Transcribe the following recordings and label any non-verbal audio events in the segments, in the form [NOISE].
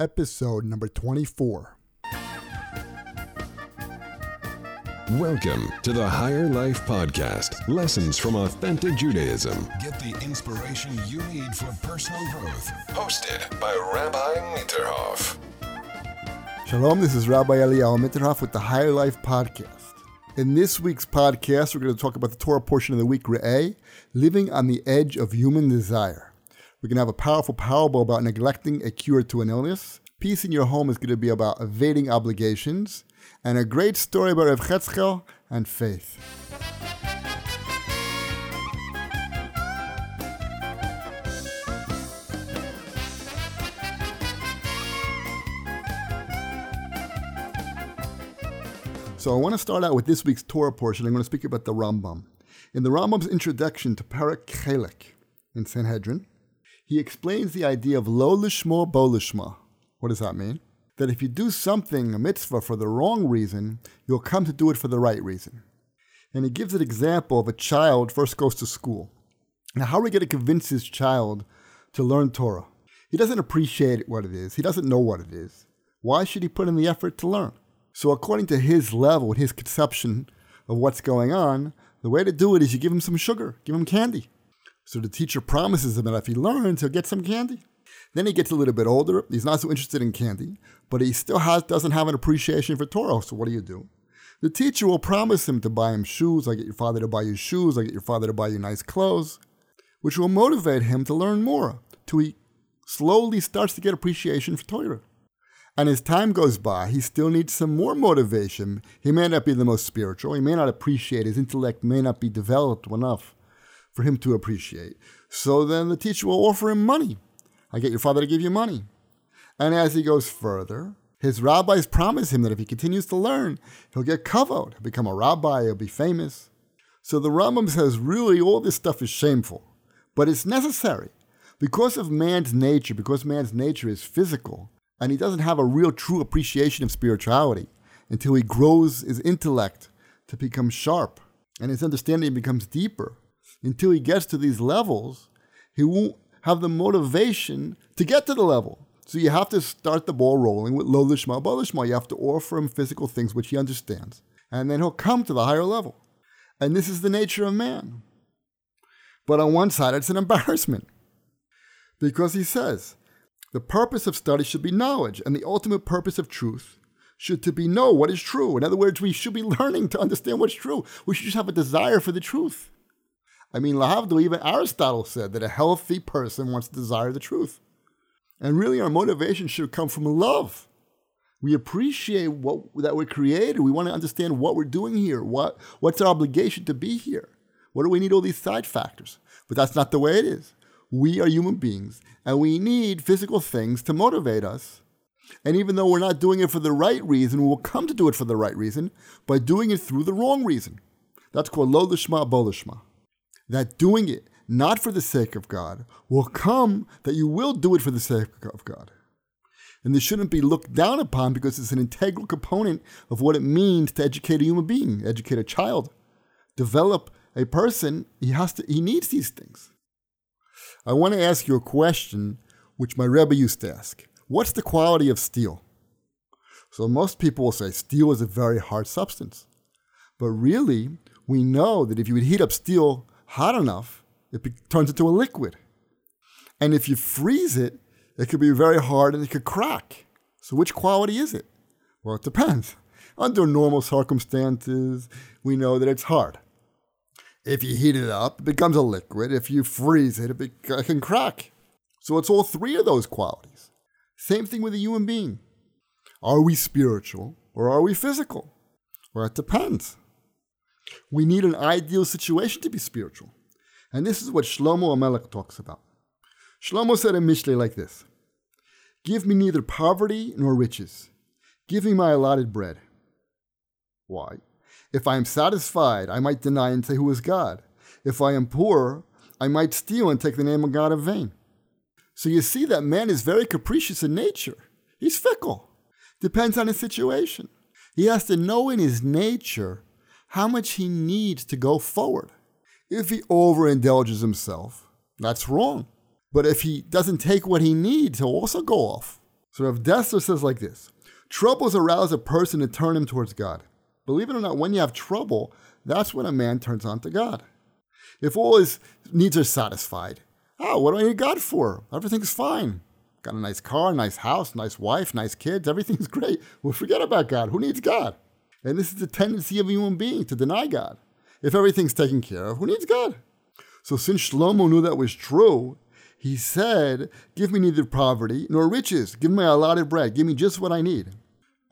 episode number 24. Welcome to the Higher Life Podcast Lessons from Authentic Judaism. Get the inspiration you need for personal growth. Hosted by Rabbi Mitterhoff. Shalom, this is Rabbi Eliyahu Mitterhoff with the Higher Life Podcast. In this week's podcast, we're going to talk about the Torah portion of the week, Re'eh, living on the edge of human desire. Going to have a powerful parable about neglecting a cure to an illness. Peace in your home is going to be about evading obligations. And a great story about Rav Chetzkel and faith. So I want to start out with this week's Torah portion. I'm going to speak about the Rambam. In the Rambam's introduction to Perek Chelek in Sanhedrin, he explains the idea of lo lishma bo lishma. What does that mean? That if you do something, a mitzvah, for the wrong reason, you'll come to do it for the right reason. And he gives an example of a child first goes to school. Now, how are we going to convince his child to learn Torah? He doesn't appreciate what it is. He doesn't know what it is. Why should he put in the effort to learn? So, according to his level, his conception of what's going on, the way to do it is you give him some sugar, give him candy. So the teacher promises him that if he learns, he'll get some candy. Then he gets a little bit older. He's not so interested in candy, but he still has, doesn't have an appreciation for Torah. So what do you do? The teacher will promise him to buy him shoes. I get your father to buy you shoes. I get your father to buy you nice clothes, which will motivate him to learn more, till he slowly starts to get appreciation for Torah. And as time goes by, he still needs some more motivation. He may not be the most spiritual. He may not appreciate. His intellect may not be developed enough for him to appreciate. So then the teacher will offer him money. I get your father to give you money. And as he goes further, his rabbis promise him that if he continues to learn, he'll get kavod, he'll become a rabbi, he'll be famous. So the Rambam says, really, all this stuff is shameful, but it's necessary. Because of man's nature, because man's nature is physical, and he doesn't have a real true appreciation of spirituality until he grows his intellect to become sharp and his understanding becomes deeper. Until he gets to these levels, he won't have the motivation to get to the level. So you have to start the ball rolling with lo lishma bo lishma. You have to offer him physical things which he understands, and then he'll come to the higher level. And this is the nature of man. But on one side, it's an embarrassment because he says the purpose of study should be knowledge, and the ultimate purpose of truth should to be know what is true. In other words, we should be [LAUGHS] learning to understand what's true. We should just have a desire for the truth. I mean, Lehavdil, even Aristotle said that a healthy person wants to desire the truth. And really, our motivation should come from love. We appreciate what that we're created. We want to understand what we're doing here. What, what's our obligation to be here? What do we need all these side factors? But that's not the way it is. We are human beings, and we need physical things to motivate us. And even though we're not doing it for the right reason, we will come to do it for the right reason by doing it through the wrong reason. That's called lo lishma bo lishma. That doing it not for the sake of God will come that you will do it for the sake of God. And this shouldn't be looked down upon because it's an integral component of what it means to educate a human being, educate a child, develop a person. He has to. He needs these things. I want to ask you a question which my Rebbe used to ask. What's the quality of steel? So most people will say steel is a very hard substance. But really, we know that if you would heat up steel hot enough, it be- turns into a liquid. And if you freeze it, it could be very hard and it could crack. So which quality is it? Well, it depends. Under normal circumstances, we know that it's hard. If you heat it up, it becomes a liquid. If you freeze it, it, be- it can crack. So it's all three of those qualities. Same thing with a human being. Are we spiritual or are we physical? Well, it depends. We need an ideal situation to be spiritual. And this is what Shlomo HaMelech talks about. Shlomo said in Mishlei like this Give me neither poverty nor riches. Give me my allotted bread. Why? If I am satisfied, I might deny and say, Who is God? If I am poor, I might steal and take the name of God in vain. So you see that man is very capricious in nature. He's fickle. Depends on his situation. He has to know in his nature how much he needs to go forward. If he overindulges himself, that's wrong. But if he doesn't take what he needs, he'll also go off. So Rav Dessler says like this Troubles arouse a person to turn him towards God. Believe it or not, when you have trouble, that's when a man turns on to God. If all his needs are satisfied, oh, what do I need God for? Everything's fine. Got a nice car, nice house, nice wife, nice kids, everything's [LAUGHS] great. Well, forget about God. Who needs God? And this is the tendency of a human being to deny God. If everything's taken care of, who needs God? So since Shlomo knew that was true, he said, Give me neither poverty nor riches. Give me allotted bread. Give me just what I need.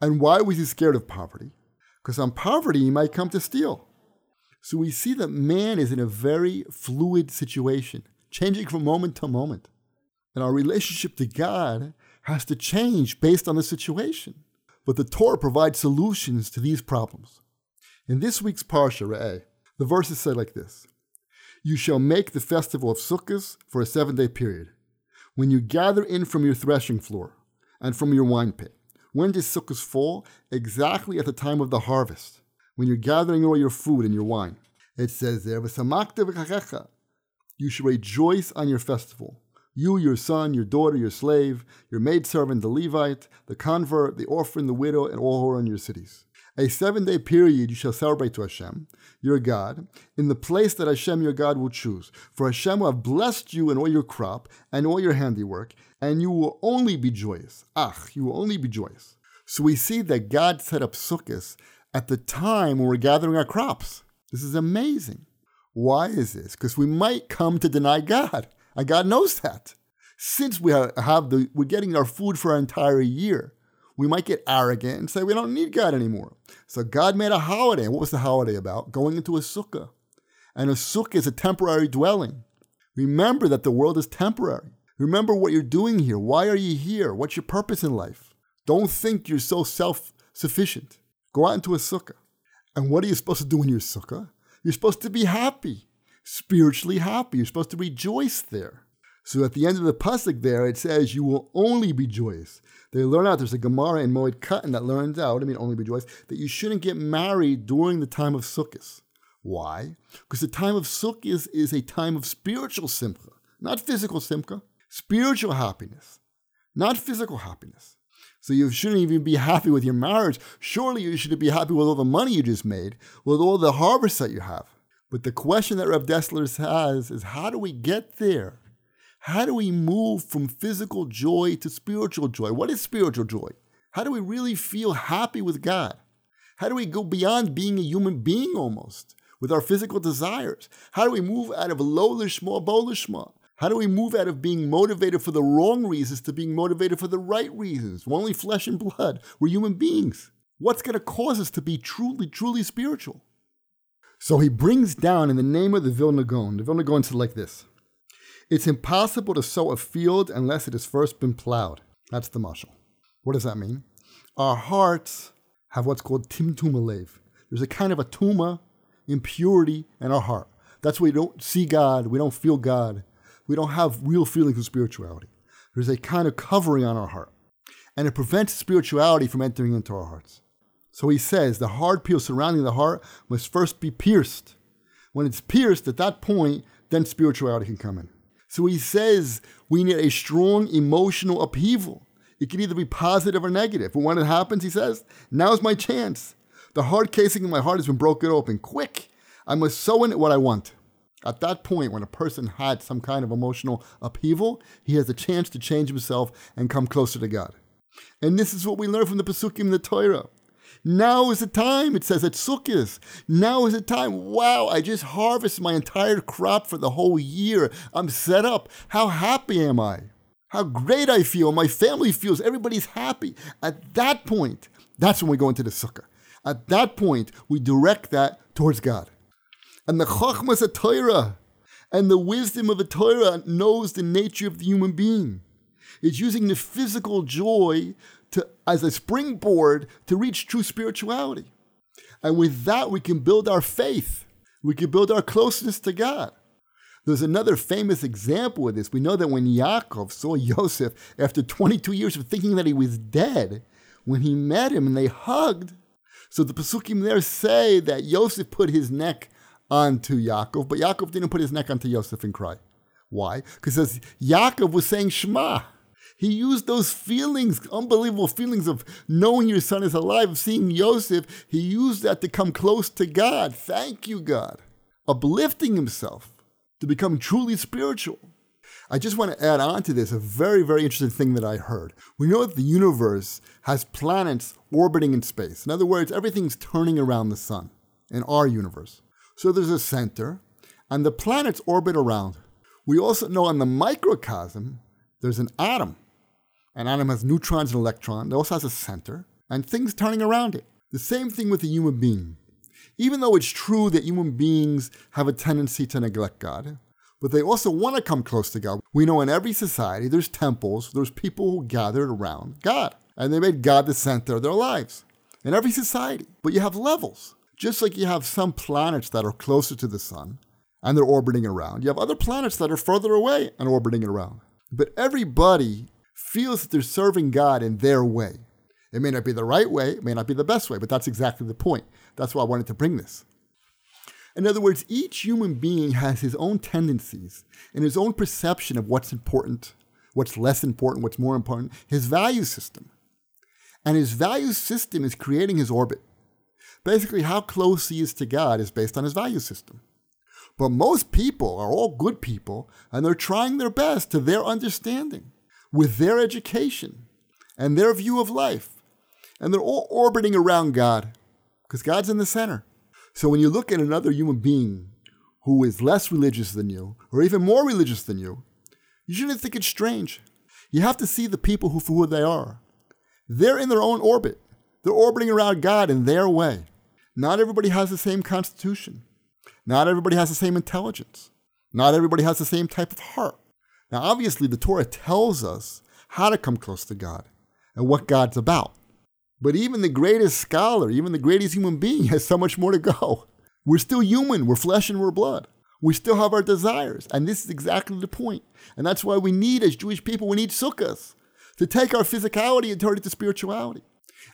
And why was he scared of poverty? Because on poverty, he might come to steal. So we see that man is in a very fluid situation, changing from moment to moment. And our relationship to God has to change based on the situation. But the Torah provides solutions to these problems. In this week's Parsha, Re'eh, the verses say like this You shall make the festival of Sukkot for a seven day period, when you gather in from your threshing floor and from your wine pit. When does Sukkot fall? Exactly at the time of the harvest, when you're gathering all your food and your wine. It says there, You should rejoice on your festival. You, your son, your daughter, your slave, your maidservant, the Levite, the convert, the orphan, the widow, and all who are in your cities. A seven day period you shall celebrate to Hashem, your God, in the place that Hashem your God will choose. For Hashem will have blessed you in all your crop and all your handiwork, and you will only be joyous. Ach, you will only be joyous. So we see that God set up Sukkot at the time when we're gathering our crops. This is amazing. Why is this? Because we might come to deny God, and God knows that. Since we have the, we're getting our food for our entire year, we might get arrogant and say we don't need God anymore. So God made a holiday. What was the holiday about? Going into a sukkah. And a sukkah is a temporary dwelling. Remember that the world is temporary. Remember what you're doing here. Why are you here? What's your purpose in life? Don't think you're so self sufficient. Go out into a sukkah. And what are you supposed to do in your sukkah? You're supposed to be happy, spiritually happy. You're supposed to rejoice there. So at the end of the pasuk there, it says, "You will only be joyous." They learn out. There's a Gemara in Moed Katan that learns out. I mean, only be joyous that you shouldn't get married during the time of Sukkot. Why? Because the time of Sukkot is a time of spiritual simcha, not physical simcha. Spiritual happiness, not physical happiness. So you shouldn't even be happy with your marriage. Surely you should be happy with all the money you just made, with all the harvest that you have. But the question that Rev Dessler has is how do we get there? How do we move from physical joy to spiritual joy? What is spiritual joy? How do we really feel happy with God? How do we go beyond being a human being almost with our physical desires? How do we move out of lo lishma, bo? How do we move out of being motivated for the wrong reasons to being motivated for the right reasons? We're only flesh and blood. We're human beings. What's going to cause us to be truly, truly spiritual? So he brings down in the name of the Vilna Gaon. The Vilna Gaon said like this it's impossible to sow a field unless it has first been plowed. That's the mashal. What does that mean? Our hearts have what's called timtum alev. There's a kind of a tuma, impurity in our heart. That's why we don't see God, we don't feel God, we don't have real feelings of spirituality. There's a kind of covering on our heart. And it prevents spirituality from entering into our hearts. So he says the hard peel surrounding the heart must first be pierced. When it's pierced, at that point, then spirituality can come in. So he says we need a strong emotional upheaval. It can either be positive or negative. But when it happens, he says, now's my chance. The hard casing in my heart has been broken open. Quick, I must sow in it what I want. At that point, when a person had some kind of emotional upheaval, he has a chance to change himself and come closer to God. And this is what we learn from the Pesukim in the Torah. Now is the time, it says at Sukkot. Now is the time. Wow, I just harvested my entire crop for the whole year. I'm set up. How happy am I? How great I feel. My family feels. Everybody's happy. At that point, that's when we go into the Sukkah. At that point, we direct that towards God. And the Chachmas of Torah and the wisdom of the Torah knows the nature of the human being. It's using the physical joy to, as a springboard to reach true spirituality. And with that, we can build our faith. We can build our closeness to God. There's another famous example of this. We know that when Yaakov saw Yosef after 22 years of thinking that he was dead, when he met him and they hugged, so the Pesukim there say that Yosef put his neck onto Yaakov, but Yaakov didn't put his neck onto Yosef and cry. Why? Because Yaakov was saying Shema. He used those feelings, unbelievable feelings of knowing your son is alive, seeing Yosef, he used that to come close to God. Thank you, God. Uplifting himself to become truly spiritual. I just want to add on to this a very, very interesting thing that I heard. We know that the universe has planets orbiting in space. In other words, everything's turning around the sun in our universe. So there's a center, and the planets orbit around. We also know in the microcosm, there's an atom. An atom has neutrons and electrons. It also has a center, and things turning around it. The same thing with a human being. Even though it's true that human beings have a tendency to neglect God, but they also want to come close to God. We know in every society there's temples, there's people who gathered around God, and they made God the center of their lives. In every society. But you have levels. Just like you have some planets that are closer to the sun and they're orbiting around, you have other planets that are further away and orbiting around. But everybody feels that they're serving God in their way. It may not be the right way, it may not be the best way, but that's exactly the point. That's why I wanted to bring this. In other words, each human being has his own tendencies and his own perception of what's important, what's less important, what's more important, his value system. And his value system is creating his orbit. Basically, how close he is to God is based on his value system. But most people are all good people, and they're trying their best to their understanding, with their education and their view of life. And they're all orbiting around God, because God's in the center. So when you look at another human being who is less religious than you, or even more religious than you, you shouldn't think it's strange. You have to see the people who, for who they are. They're in their own orbit. They're orbiting around God in their way. Not everybody has the same constitution. Not everybody has the same intelligence. Not everybody has the same type of heart. Now, obviously, the Torah tells us how to come close to God and what God's about. But even the greatest scholar, even the greatest human being, [LAUGHS] has so much more to go. We're still human, we're flesh and we're blood. We still have our desires. And this is exactly the point. And that's why we need, as Jewish people, we need sukkahs to take our physicality and turn it to spirituality.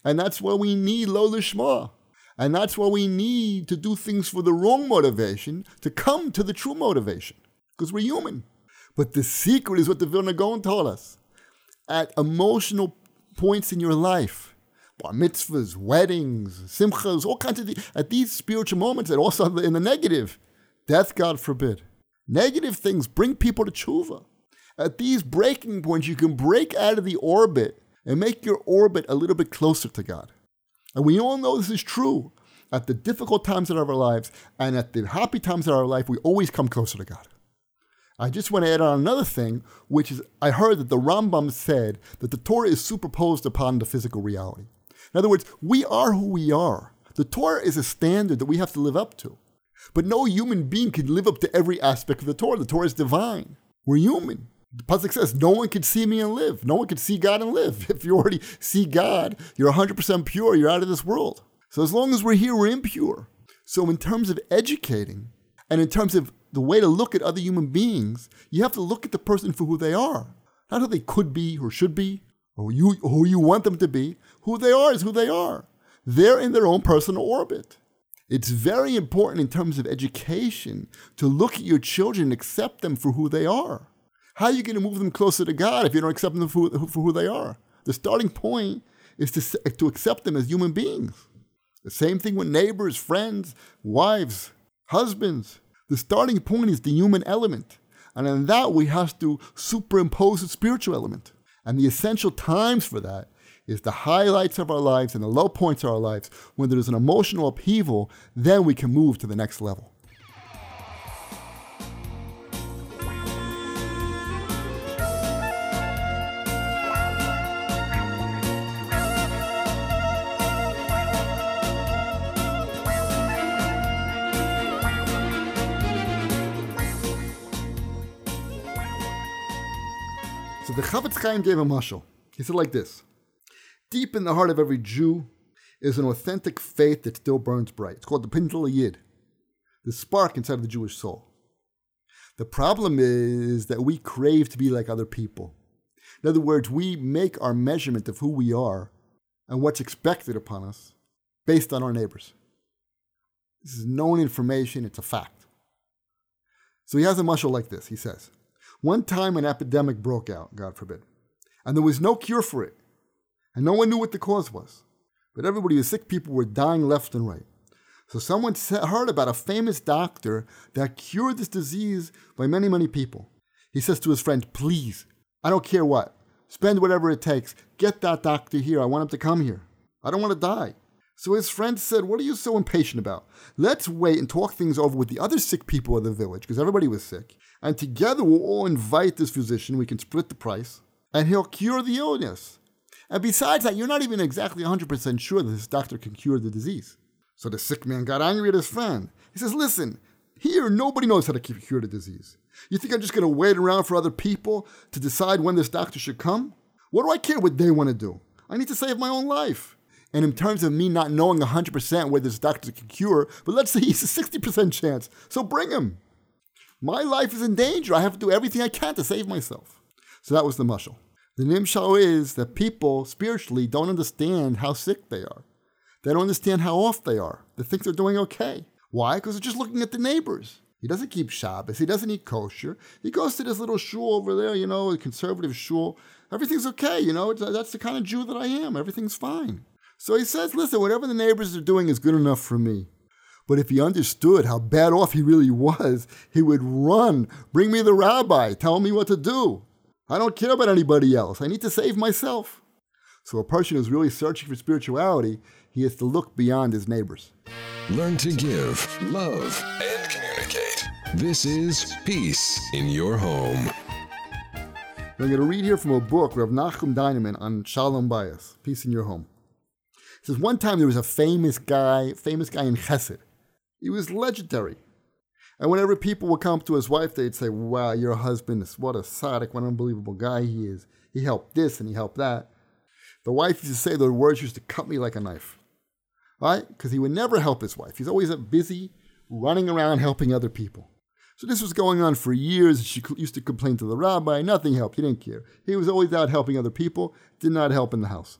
And that's why we need lo lishma. And that's why we need to do things for the wrong motivation to come to the true motivation. Because we're human. But the secret is what the Vilna Gaon told us. At emotional points in your life, bar mitzvahs, weddings, simchas, all kinds of things. At these spiritual moments, and also in the negative, death, God forbid. Negative things bring people to tshuva. At these breaking points, you can break out of the orbit and make your orbit a little bit closer to God. And we all know this is true. At the difficult times in our lives and at the happy times in our life, we always come closer to God. I just want to add on another thing, which is I heard that the Rambam said that the Torah is superposed upon the physical reality. In other words, we are who we are. The Torah is a standard that we have to live up to. But no human being can live up to every aspect of the Torah. The Torah is divine. We're human. The Pasuk says, No one can see me and live. No one can see God and live. [LAUGHS] If you already see God, you're 100% pure, you're out of this world. So as long as we're here, we're impure. So, in terms of educating and in terms of the way to look at other human beings, you have to look at the person for who they are, not who they could be or should be, or you, who you want them to be. Who they are is who they are. They're in their own personal orbit. It's very important in terms of education to look at your children and accept them for who they are. How are you going to move them closer to God if you don't accept them for, for who they are? The starting point is to, to accept them as human beings. The same thing with neighbors, friends, wives, husbands. The starting point is the human element. And in that, we have to superimpose the spiritual element. And the essential times for that is the highlights of our lives and the low points of our lives. When there's an emotional upheaval, then we can move to the next level. The Chaim gave a mashal. He said like this: Deep in the heart of every Jew is an authentic faith that still burns bright. It's called the Pintel Yid, the spark inside of the Jewish soul. The problem is that we crave to be like other people. In other words, we make our measurement of who we are and what's expected upon us based on our neighbors. This is known information, it's a fact. So he has a mashal like this. He says, One time an epidemic broke out, God forbid And there was no cure for it. And no one knew what the cause was. But everybody was sick, people were dying left and right. So someone heard about a famous doctor that cured this disease by many, many people. He says to his friend, Please, I don't care what, spend whatever it takes, get that doctor here. I want him to come here. I don't want to die. So his friend said, What are you so impatient about? Let's wait and talk things over with the other sick people of the village, because everybody was sick. And together we'll all invite this physician. We can split the price, and he'll cure the illness. And besides that, you're not even exactly 100% sure that this doctor can cure the disease. So the sick man got angry at his friend. He says, Listen, here nobody knows how to cure the disease. You think I'm just going to wait around for other people to decide when this doctor should come? What do I care what they want to do? I need to save my own life. And in terms of me not knowing 100% whether this doctor can cure, but let's say he's a 60% chance, so bring him. My life is in danger. I have to do everything I can to save myself. So that was the mushal. The nimshal is that people spiritually don't understand how sick they are. They don't understand how off they are. They think they're doing okay. Why? Because they're just looking at the neighbors. He doesn't keep Shabbos. He doesn't eat kosher. He goes to this little shul over there, you know, a conservative shul. Everything's okay, you know. That's the kind of Jew that I am. Everything's fine. So he says, listen, whatever the neighbors are doing is good enough for me. But if he understood how bad off he really was, he would run, bring me the rabbi, tell me what to do. I don't care about anybody else. I need to save myself. So a person who's really searching for spirituality he has to look beyond his neighbors. Learn to give, love, and communicate. This is Peace in Your Home. I'm going to read here from a book, Rav Nachum Deineman, on Shalom Bayis, Peace in Your Home. It says, one time there was a famous guy, famous guy in Chesed. He was legendary. And whenever people would come to his wife, they'd say, wow, your husband is, what a tzaddik, what an unbelievable guy he is. He helped this and he helped that. The wife used to say the words used to cut me like a knife right? Because he would never help his wife. He's always busy running around helping other people. So this was going on for years. She used to complain to the rabbi. Nothing helped. He didn't care. He was always out helping other people, did not help in the house.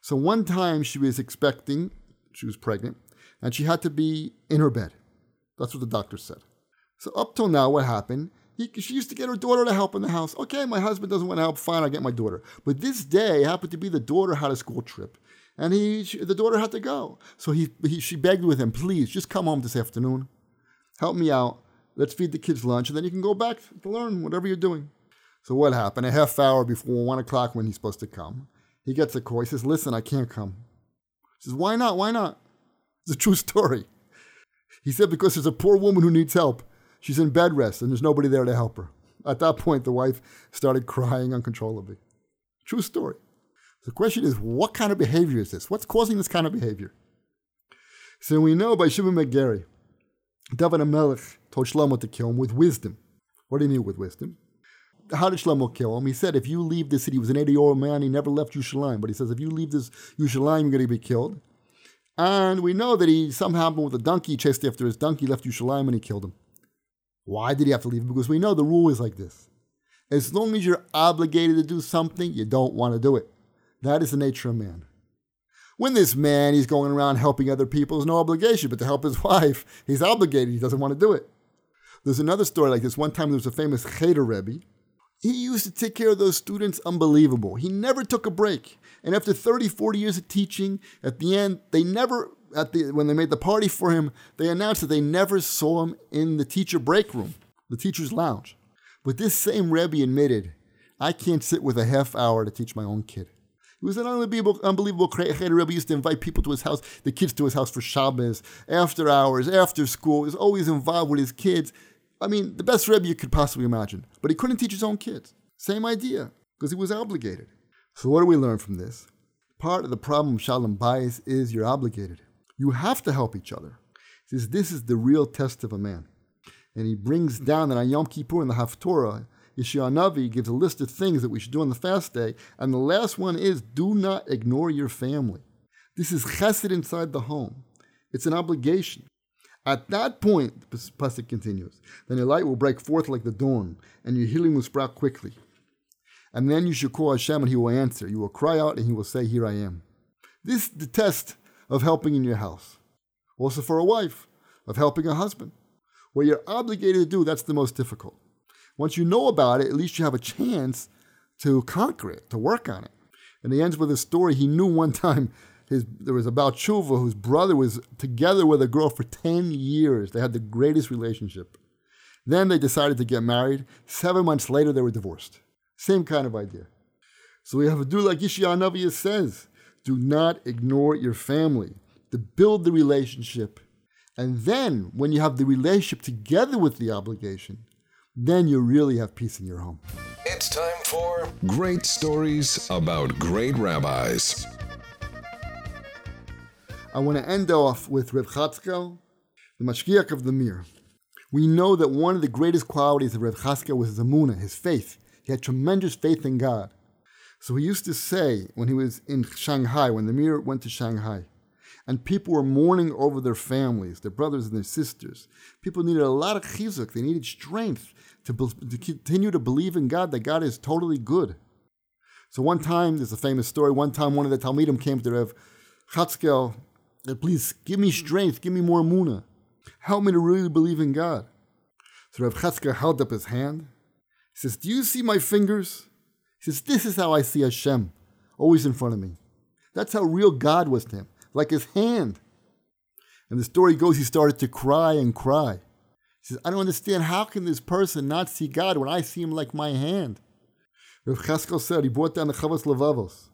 So one time she was expecting, she was pregnant, and she had to be in her bed. That's what the doctor said. So up till now, what happened? He, she used to get her daughter to help in the house. Okay, my husband doesn't want to help. Fine, I'll get my daughter. But this day happened to be the daughter had a school trip and he she, the daughter had to go. So he, he she begged with him, please just come home this afternoon, help me out. Let's feed the kids lunch, and then you can go back to learn whatever you're doing. So what happened? A half hour before one o'clock when he's supposed to come, he gets a call. He says, "Listen, I can't come." He says, "Why not? Why not?" [LAUGHS] It's a true story. He said because there's a poor woman who needs help. She's in bed rest, and there's nobody there to help her. At that point, the wife started crying uncontrollably. True story. The question is, what kind of behavior is this? What's causing this kind of behavior? So we know by Shimi ben Gera, David HaMelech told Shlomo to kill him with wisdom. What do you mean with wisdom? How did Shlomo kill him? He said, if you leave this city, he was an 80 year old man, he never left Yerushalayim, but he says, if you leave this Yerushalayim, you're going to be killed. And we know that he somehow happened with a donkey, chased after his donkey, left Yerushalayim, and he killed him. Why did he have to leave? Because we know the rule is like this. As long as you're obligated to do something, you don't want to do it. That is the nature of man. When this man, he's going around helping other people, there's no obligation, but to help his [LAUGHS] wife, he's obligated. He doesn't want to do it. There's another story like this. One time there was a famous Cheder Rebbe. He used to take care of those students unbelievable. He never took a break. And after 30, 40 years of teaching, at the end, they never, at the, when they made the party for him, they announced that they never saw him in the teacher break room, the teacher's lounge. But this same Rebbe admitted, I can't sit with a half hour to teach my own kid. He was an unbelievable, unbelievable Cheder Rebbe. Used to invite people to his house, the kids to his house for Shabbos, after hours, after school. He was always involved with his kids. I mean, the best Rebbe you could possibly imagine. But he couldn't teach his own kids. Same idea, because he was obligated. So what do we learn from this? Part of the problem of Shalom Bayis is you're obligated. You have to help each other. He says this is the real test of a man. And he brings down that on Yom Kippur in the Haftorah, Yeshaya gives a list of things that we should do on the fast day, and the last one is do not ignore your family. This is chesed inside the home. It's an obligation. At that point, the pasuk continues, then your light will break forth like the dawn, and your healing will sprout quickly. And then you shall call Hashem, and He will answer. You will cry out, and He will say, "Here I am." This is the test of helping in your house. Also for a wife, of helping a husband. What you're obligated to do, that's the most difficult. Once you know about it, at least you have a chance to conquer it, to work on it. And he ends with a story. He knew one [LAUGHS] time his there was about Tshuva whose brother was together with a girl for 10 years. They had the greatest relationship. Then they decided to get married. Seven months later, they were divorced. Same kind of idea. So we have to do like Yeshayahu Navi says do not ignore your family, to build the relationship. And then, when you have the relationship together with the obligation, then you really have peace in your home. It's time for Great Stories About Great Rabbis. I want to end off with Rev Chatzkel, the Mashgiach of the Mir. We know that one of the greatest qualities of Rev Chatzkel was his emuna, his faith. He had tremendous faith in God. So he used to say when he was in Shanghai, when the Mir went to Shanghai, and people were mourning over their families, their brothers and their sisters. People needed a lot of chizuk. They needed strength to, be, to continue to believe in God, that God is totally good. So one time, there's a famous story, one time one of the Talmidim came to Rev Chatzkel, please give me strength, give me more muna. Help me to really believe in God. So Rev Chatzkel held up his hand. He says, do you see my fingers? He says, this is how I see Hashem, always in front of me. That's how real God was to him, like his hand. And the story goes, he started to cry and cry. He says, I don't understand. How can this person not see God when I see him like my hand? Rav Chaskel said, he brought down the Chavos Levavos.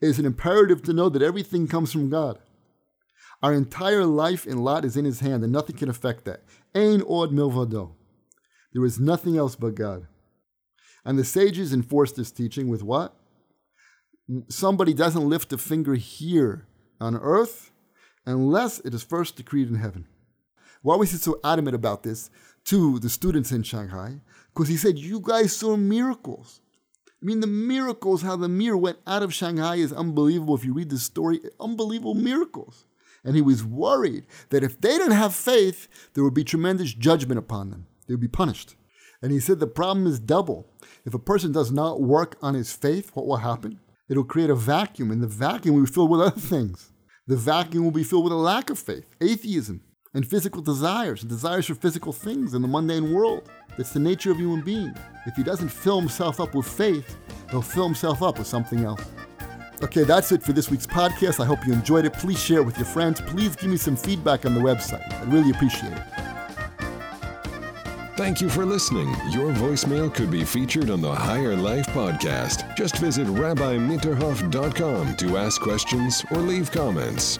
It is an imperative to know that everything comes from God. Our entire life in Lot is in his hand, and nothing can affect that. Ein od milvado. There is nothing else but God. And the sages enforced this teaching with what? Somebody doesn't lift a finger here on earth unless it is first decreed in heaven. Why was he so adamant about this to the students in Shanghai? Because he said, You guys saw miracles. I mean, the miracles, how the Mir went out of Shanghai is unbelievable. If you read the story, unbelievable miracles. And he was worried that if they didn't have faith, there would be tremendous judgment upon them. They would be punished. And he said the problem is double. If a person does not work on his faith, what will happen? It'll create a vacuum, and the vacuum will be filled with other things. The vacuum will be filled with a lack of faith, atheism, and physical desires, and desires for physical things in the mundane world. That's the nature of human being. If he doesn't fill himself up with faith, he'll fill himself up with something else. Okay, that's it for this week's podcast. I hope you enjoyed it. Please share it with your friends. Please give me some feedback on the website. I'd really appreciate it. Thank you for listening. Your voicemail could be featured on the Higher Life podcast. Just visit rabbimitterhoff.com to ask questions or leave comments.